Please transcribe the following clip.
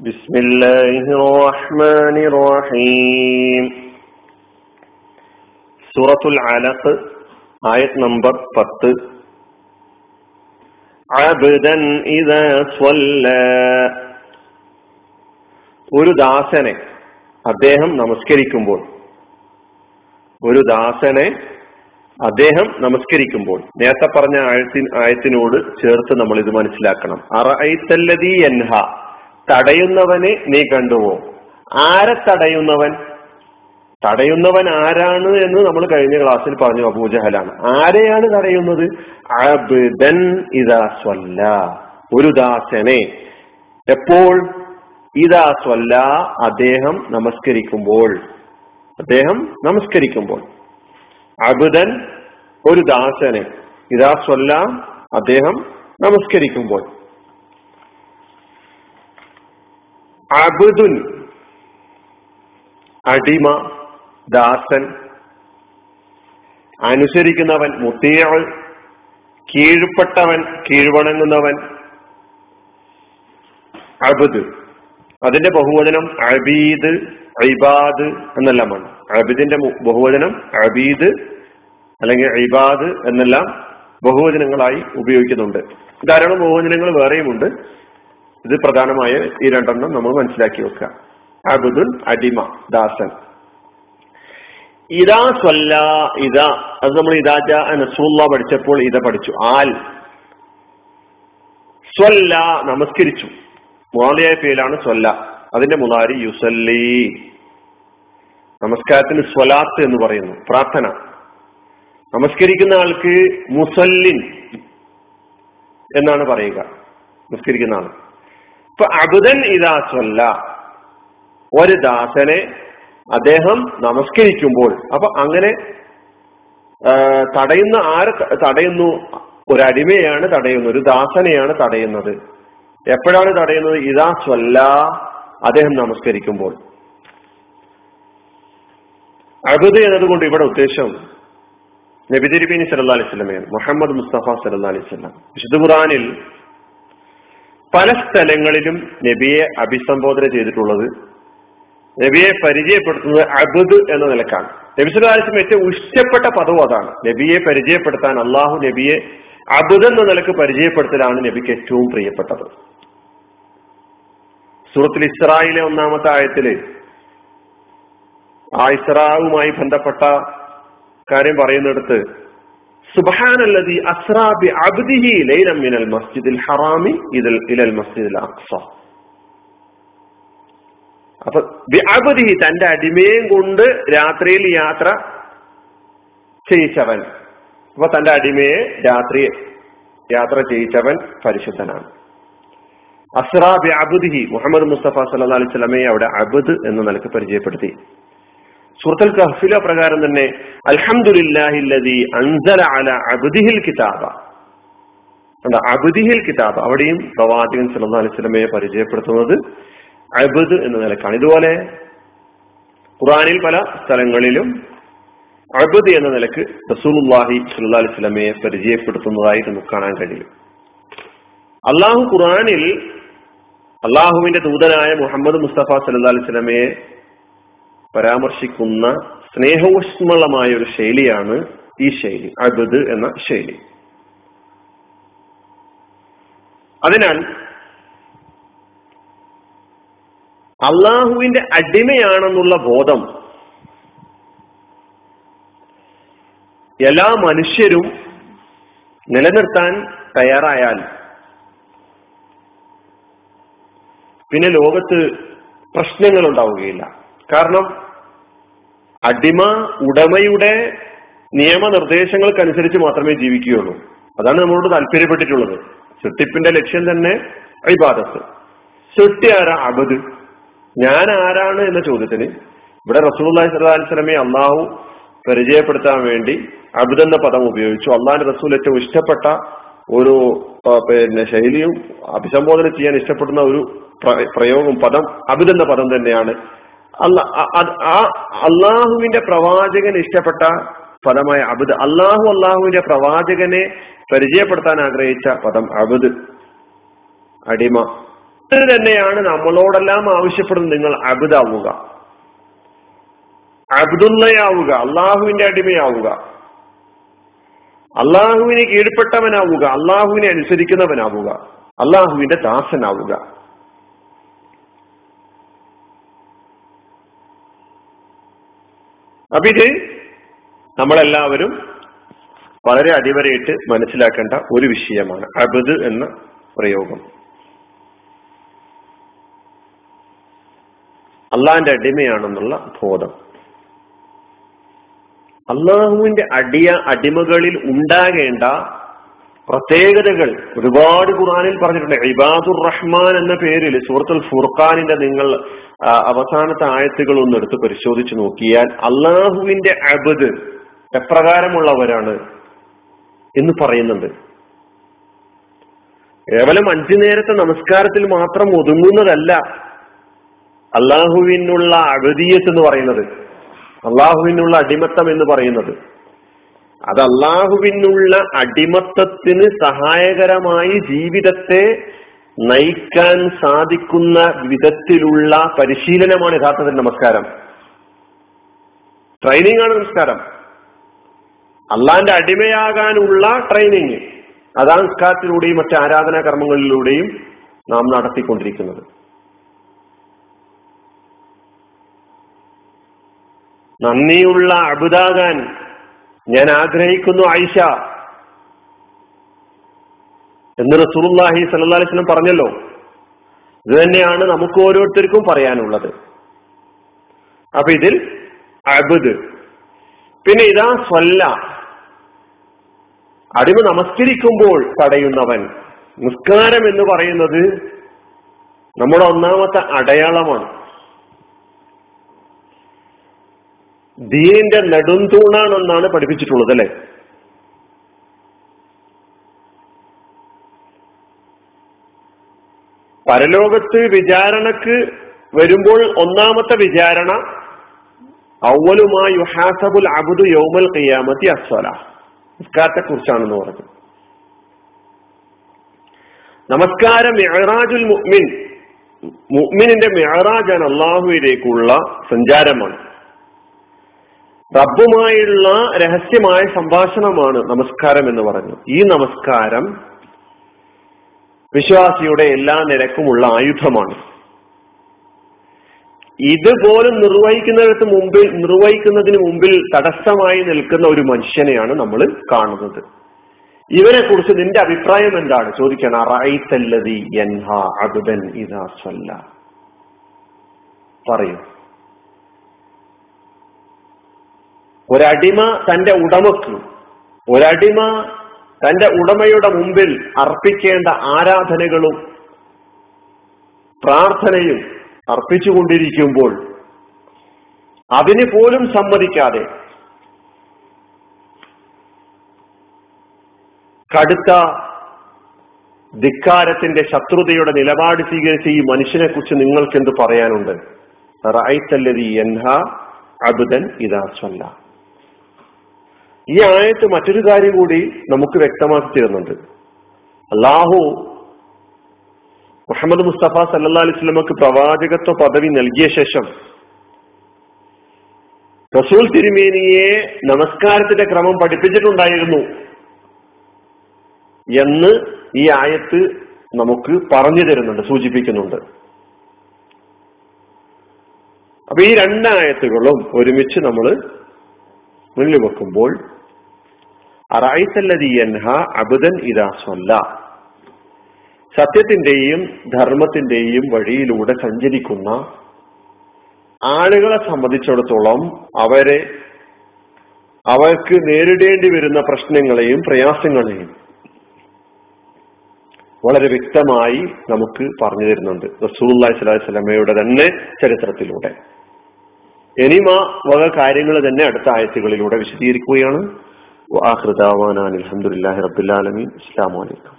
بسم الله الرحمن الرحيم സൂറത്തുൽ അലഖ് ആയത് നമ്പർ പത്ത് അബ്ദൻ ഇദാ സ്വല്ല ഒരു ദാസനെ അദ്ദേഹം നമസ്കരിക്കുമ്പോൾ ഒരു ദാസനെ അദ്ദേഹം നമസ്കരിക്കുമ്പോൾ നേരത്തെ പറഞ്ഞ ആയത്തി ആയത്തിനോട് ചേർത്ത് നമ്മൾ ഇത് മനസ്സിലാക്കണം അറൈത്തല്ലതി എൻഹ തടയുന്നവനെ നീ കണ്ടുവോ ആരെ തടയുന്നവൻ? തടയുന്നവൻ ആരാണ് എന്ന് നമ്മൾ കഴിഞ്ഞ ക്ലാസ്സിൽ പറഞ്ഞു അബൂജഹലാണ് ആരെയാണ് തടയുന്നത്? അബ്ദൻ ഇദാസ്വല്ല ഒരു ദാസനെ. എപ്പോൾ? ഇതാ സ്വല്ല അദ്ദേഹം നമസ്കരിക്കുമ്പോൾ. അദ്ദേഹം നമസ്കരിക്കുമ്പോൾ. അബുദൻ ഒരു ദാസനെ. ഇതാ സ്വല്ല അദ്ദേഹം നമസ്കരിക്കുമ്പോൾ. അബുദുൻ അടിമ ദാസൻ അനുസരിക്കുന്നവൻ മുത്തിയവൾ കീഴ്പ്പെട്ടവൻ കീഴ്വണങ്ങുന്നവൻ അബുദ്. അതിന്റെ ബഹുവചനം അബീദ് ഇബാദ് എന്നെല്ലാമാണ്. അബിദിന്റെ ബഹുവചനം അബീദ് അല്ലെങ്കിൽ ഇബാദ് എന്നെല്ലാം ബഹുവചനങ്ങളായി ഉപയോഗിക്കുന്നുണ്ട്. ധാരാളം ബഹുവചനങ്ങൾ വേറെയുമുണ്ട്. ഇത് പ്രധാനമായ ഈ രണ്ടെണ്ണം നമ്മൾ മനസ്സിലാക്കി വെക്കുക. അബുദുൽ അടിമ ദാസൻ. ഇതാ സ്വല്ല ഇത അത് നമ്മൾ ഇതാജ നസൂല്ല പഠിച്ചപ്പോൾ ഇത പഠിച്ചു. ആൽ. സ്വല്ല നമസ്കരിച്ചു. മുവാലിയായ പേരാണ് സ്വല്ല. അതിന്റെ മുതാരി യുസല്ലി. നമസ്കാരത്തിന് സ്വലാത്ത് എന്ന് പറയുന്നു പ്രാർത്ഥന. നമസ്കരിക്കുന്ന ആൾക്ക് മുസല്ലിൻ എന്നാണ് പറയുക. നമസ്കരിക്കുന്ന ആൾ. ഇപ്പൊ അബുദൻ ഇതാ സ്വല്ല ഒരു ദാസനെ അദ്ദേഹം നമസ്കരിക്കുമ്പോൾ അപ്പൊ അങ്ങനെ തടയുന്ന ആരെ തടയുന്നു? ഒരടിമയാണ് തടയുന്നത് ഒരു ദാസനെയാണ് തടയുന്നത്. എപ്പോഴാണ് തടയുന്നത്? ഇതാ സ്വല്ല അദ്ദേഹം നമസ്കരിക്കുമ്പോൾ. അബുദ് എന്നതുകൊണ്ട് ഇവിടെ ഉദ്ദേശം? നബിതിരിബിനി സല്ലാ അലൈഹി സ്വലമയാണ് മുഹമ്മദ് മുസ്തഫ സല്ലാ അലൈഹി സ്വലാം വിശുദ്ധ ഖുറാനിൽ പല സ്ഥലങ്ങളിലും നബിയെ അഭിസംബോധന ചെയ്തിട്ടുള്ളത്. നബിയെ പരിചയപ്പെടുത്തുന്നത് അബുദ് എന്ന നിലക്കാണ്. നബി സുല്ലാസ്ലം ഏറ്റവും ഇഷ്ടപ്പെട്ട പദവും അതാണ്. നബിയെ പരിചയപ്പെടുത്താൻ അള്ളാഹു നബിയെ അബുദ് എന്ന നിലയ്ക്ക് പരിചയപ്പെടുത്തലാണ് നബിക്ക് ഏറ്റവും പ്രിയപ്പെട്ടത്. സൂറത്തിൽ ഇസ്രായിലെ ഒന്നാമത്തെ ആയത്തിൽ ആ ഇസ്രാവുമായി ബന്ധപ്പെട്ട കാര്യം പറയുന്നിടത്ത് സുബഹാനല്ലതി അസ്രാബി അബ്ദിഹി ലൈലം മിനൽ മസ്ജിദിൽ ഹറാമി ഇദൽ ഇലൽ മസ്ജിദിൽ അക്സ. അപ്പൊ അബ്ദിഹി തന്റെ അടിമയും കൊണ്ട് രാത്രിയിൽ യാത്ര ചെയ്യിച്ചവൻ. അപ്പൊ തന്റെ അടിമയെ രാത്രി യാത്ര ചെയ്യിച്ചവൻ പരിശുദ്ധനാണ്. അസ്രാബി അബുദിഹി മുഹമ്മദ് മുസ്തഫ സല്ലാ അലൈഹി സ്വലമയെ അവിടെ അബുദ് എന്ന് നിലയ്ക്ക് പരിചയപ്പെടുത്തി. സുഹൃത്തുൽ കഹ്ഫില പ്രകാരം തന്നെ അൽഹംദുലില്ലാഹില്ലദി അൻസല അല അബുദിഹിൽ കിതാബ. അബുദിഹിൽ കിതാബ്. അവിടെയും പ്രവാചകൻ സല്ലല്ലാഹു അലൈഹി വസല്ലമയെ പരിചയപ്പെടുത്തുന്നത് അബുദ് എന്ന നിലക്കാണ്. ഇതുപോലെ ഖുറാനിൽ പല സ്ഥലങ്ങളിലും അബുദ് എന്ന നിലയ്ക്ക് റസൂലുല്ലാഹി സല്ലാ അലൈഹി വസല്ലമയെ പരിചയപ്പെടുത്തുന്നതായിട്ട് നമുക്ക് കാണാൻ കഴിയും. അള്ളാഹു ഖുറാനിൽ അള്ളാഹുവിന്റെ ദൂതനായ മുഹമ്മദ് മുസ്തഫ സല്ലാ അലൈഹി വസല്ലമയെ പരാമർശിക്കുന്ന സ്നേഹോഷ്മളമായ ഒരു ശൈലിയാണ് ഈ ശൈലി അബദ് എന്ന ശൈലി. അതിനാൽ അള്ളാഹുവിന്റെ അടിമയാണെന്നുള്ള ബോധം എല്ലാ മനുഷ്യരും നിലനിർത്താൻ തയ്യാറായാൽ പിന്നെ ലോകത്ത് പ്രശ്നങ്ങൾ ഉണ്ടാവുകയില്ല. കാരണം അടിമ ഉടമയുടെ നിയമനിർദ്ദേശങ്ങൾക്കനുസരിച്ച് മാത്രമേ ജീവിക്കുകയുള്ളൂ. അതാണ് നമ്മളോട് താല്പര്യപ്പെട്ടിട്ടുള്ളത്. സൃഷ്ടിപ്പിന്റെ ലക്ഷ്യം തന്നെ ഇബാദത്ത്. സൃഷ്ടി ആരാ? അബദ്. ഞാൻ ആരാണ് എന്ന ചോദ്യത്തിന് ഇവിടെ റസൂൽ സ്വലമെ അള്ളാഹു പരിചയപ്പെടുത്താൻ വേണ്ടി അബുദ് എന്ന പദം ഉപയോഗിച്ചു. അള്ളാഹിന്റെ റസൂൽ ഏറ്റവും ഇഷ്ടപ്പെട്ട ഒരു പിന്നെ ശൈലിയും അഭിസംബോധന ചെയ്യാൻ ഇഷ്ടപ്പെടുന്ന ഒരു പ്രയോഗം പദം അബുദ് എന്ന പദം തന്നെയാണ് അള്ളാഹുവിന്റെ പ്രവാചകൻ ഇഷ്ടപ്പെട്ട പദമായ അബുദ്. അള്ളാഹു അള്ളാഹുവിന്റെ പ്രവാചകനെ പരിചയപ്പെടുത്താൻ ആഗ്രഹിച്ച പദം അബുദ്. അടിമ. ഇത് തന്നെയാണ് നമ്മളോടെല്ലാം ആവശ്യപ്പെടുന്നത് നിങ്ങൾ അബുദാവുക. അബ്ദുള്ളയാവുക അള്ളാഹുവിന്റെ അടിമയാവുക. അള്ളാഹുവിനെ കീഴ്പ്പെട്ടവനാവുക അള്ളാഹുവിനെ അനുസരിക്കുന്നവനാവുക അള്ളാഹുവിന്റെ ദാസനാവുക. അപ്പൊ ഇത് നമ്മളെല്ലാവരും വളരെ അടിവരയിട്ട് മനസ്സിലാക്കേണ്ട ഒരു വിഷയമാണ് അബദ് എന്ന പ്രയോഗം. അള്ളാഹിന്റെ അടിമയാണെന്നുള്ള ബോധം. അള്ളാഹുവിന്റെ അടിയ അടിമകളിൽ ഉണ്ടാകേണ്ട പ്രത്യേകതകൾ ഒരുപാട് ഖുറാനിൽ പറഞ്ഞിട്ടുണ്ട്. ഇബാദുർ റഹ്മാൻ എന്ന പേരിൽ സൂറത്തുൽ ഫുർഖാനിന്റെ നിങ്ങൾ അവസാനത്തെ ആയത്തുകൾ ഒന്ന് എടുത്ത് പരിശോധിച്ചു നോക്കിയാൽ അള്ളാഹുവിന്റെ അബദ് എപ്രകാരമുള്ളവരാണ് എന്ന് പറയുന്നുണ്ട്. കേവലം അഞ്ചു നേരത്തെ നമസ്കാരത്തിൽ മാത്രം ഒതുങ്ങുന്നതല്ല അള്ളാഹുവിനുള്ള അബദീയത്ത് എന്ന് പറയുന്നത്. അള്ളാഹുവിനുള്ള അടിമത്തം എന്ന് പറയുന്നത്. അത് അള്ളാഹുവിനുള്ള അടിമത്തത്തിന് സഹായകരമായി ജീവിതത്തെ നയിക്കാൻ സാധിക്കുന്ന വിധത്തിലുള്ള പരിശീലനമാണ് യഥാർത്ഥത്തിൽ നമസ്കാരം. ട്രെയിനിങ് ആണ് നമസ്കാരം. അള്ളാന്റെ അടിമയാകാനുള്ള ട്രെയിനിങ് അതാ നിസ്കാരത്തിലൂടെയും മറ്റ് ആരാധനാ കർമ്മങ്ങളിലൂടെയും നാം നടത്തിക്കൊണ്ടിരിക്കുന്നത്. നന്ദിയുള്ള അബുദാകാൻ ഞാൻ ആഗ്രഹിക്കുന്നു ആയിഷ. എന്ന് റസൂലുള്ളാഹി സല്ലല്ലാഹി അലൈഹി വസല്ലം പറഞ്ഞല്ലോ. ഇത് തന്നെയാണ് നമുക്ക് ഓരോരുത്തർക്കും പറയാനുള്ളത്. അപ്പൊ ഇതിൽ അബുദ്. പിന്നെ ഇതാ സ്വല്ല അടിമ നമസ്കരിക്കുമ്പോൾ തടയുന്നവൻ. നിസ്കാരം എന്ന് പറയുന്നത് നമ്മുടെ ഒന്നാമത്തെ അടയാളമാണ്. ദീനിന്റെ നെടുന്തൂണാണെന്നാണ് പഠിപ്പിച്ചിട്ടുള്ളത് അല്ലെ? പരലോകത്ത് വിചാരണക്ക് വരുമ്പോൾ ഒന്നാമത്തെ വിചാരണ ഔവലുമായി ഹാസബുൽ അബുദു യൗമൽ ഖിയാമത്തി അസ്വല. നിസ്കാരത്തെ കുറിച്ചാണെന്ന് പറഞ്ഞു. നമസ്കാരം മെഹറാജുൽ മുഅ്മിൻ. മുഅ്മിനിന്റെ മെഹറാജാൻ അള്ളാഹുവിലേക്കുള്ള സഞ്ചാരമാണ്. റബ്ബുമായുള്ള രഹസ്യമായ സംഭാഷണമാണ് നമസ്കാരം എന്ന് പറഞ്ഞു. ഈ നമസ്കാരം വിശ്വാസിയുടെ എല്ലാ നിരക്കുമുള്ള ആയുധമാണ്. ഇതുപോലും നിർവഹിക്കുന്നിടത്ത് മുമ്പിൽ നിർവഹിക്കുന്നതിന് മുമ്പിൽ തടസ്സമായി നിൽക്കുന്ന ഒരു മനുഷ്യനെയാണ് നമ്മൾ കാണുന്നത്. ഇവനെ കുറിച്ച് നിന്റെ അഭിപ്രായം എന്താണ്? ചോദിക്കണം പറയൂ. ഒരടിമ തന്റെ ഉടമക്ക് ഒരടിമ തന്റെ ഉടമയുടെ മുമ്പിൽ അർപ്പിക്കേണ്ട ആരാധനകളും പ്രാർത്ഥനയും അർപ്പിച്ചുകൊണ്ടിരിക്കുമ്പോൾ അതിന് പോലും സമ്മതിക്കാതെ കടുത്ത ധിക്കാരത്തിന്റെ ശത്രുതയുടെ നിലപാട് സ്വീകരിച്ച ഈ മനുഷ്യനെ കുറിച്ച് നിങ്ങൾക്ക് എന്ത് പറയാനുണ്ട് റായിത്തല്ലതി എൻഹ അബുദൻ ഇതാ ഈ ആയത്ത് മറ്റൊരു കാര്യം കൂടി നമുക്ക് വ്യക്തമാക്കി തരുന്നുണ്ട്. അള്ളാഹു മുഹമ്മദ് മുസ്തഫ സല്ലാ അലൈഹി സ്വലമക്ക് പ്രവാചകത്വ പദവി നൽകിയ ശേഷം റസൂൽ തിരുമേനിയെ നമസ്കാരത്തിന്റെ ക്രമം പഠിപ്പിച്ചിട്ടുണ്ടായിരുന്നു എന്ന് ഈ ആയത്ത് നമുക്ക് പറഞ്ഞു തരുന്നുണ്ട് സൂചിപ്പിക്കുന്നുണ്ട്. അപ്പൊ ഈ രണ്ടായത്തുകളും ഒരുമിച്ച് നമ്മൾ മുന്നിൽ വെക്കുമ്പോൾ സത്യത്തിന്റെയും ധർമ്മത്തിന്റെയും വഴിയിലൂടെ സഞ്ചരിക്കുന്ന ആളുകളെ സംബന്ധിച്ചിടത്തോളം അവരെ അവർക്ക് നേരിടേണ്ടി വരുന്ന പ്രശ്നങ്ങളെയും പ്രയാസങ്ങളെയും വളരെ വ്യക്തമായി നമുക്ക് പറഞ്ഞു തരുന്നുണ്ട്. റസൂല്ലാഹി സ്വലാഹി തന്നെ ചരിത്രത്തിലൂടെ. ഇനിമ വക കാര്യങ്ങൾ തന്നെ അടുത്ത ആയത്തുകളിലൂടെ വിശദീകരിക്കുകയാണ്. വാഹൃദാവാനാൻ അലഹമുല്ലാഹി റബുല്ലാലമീൻ അസ്സാം വലൈക്കും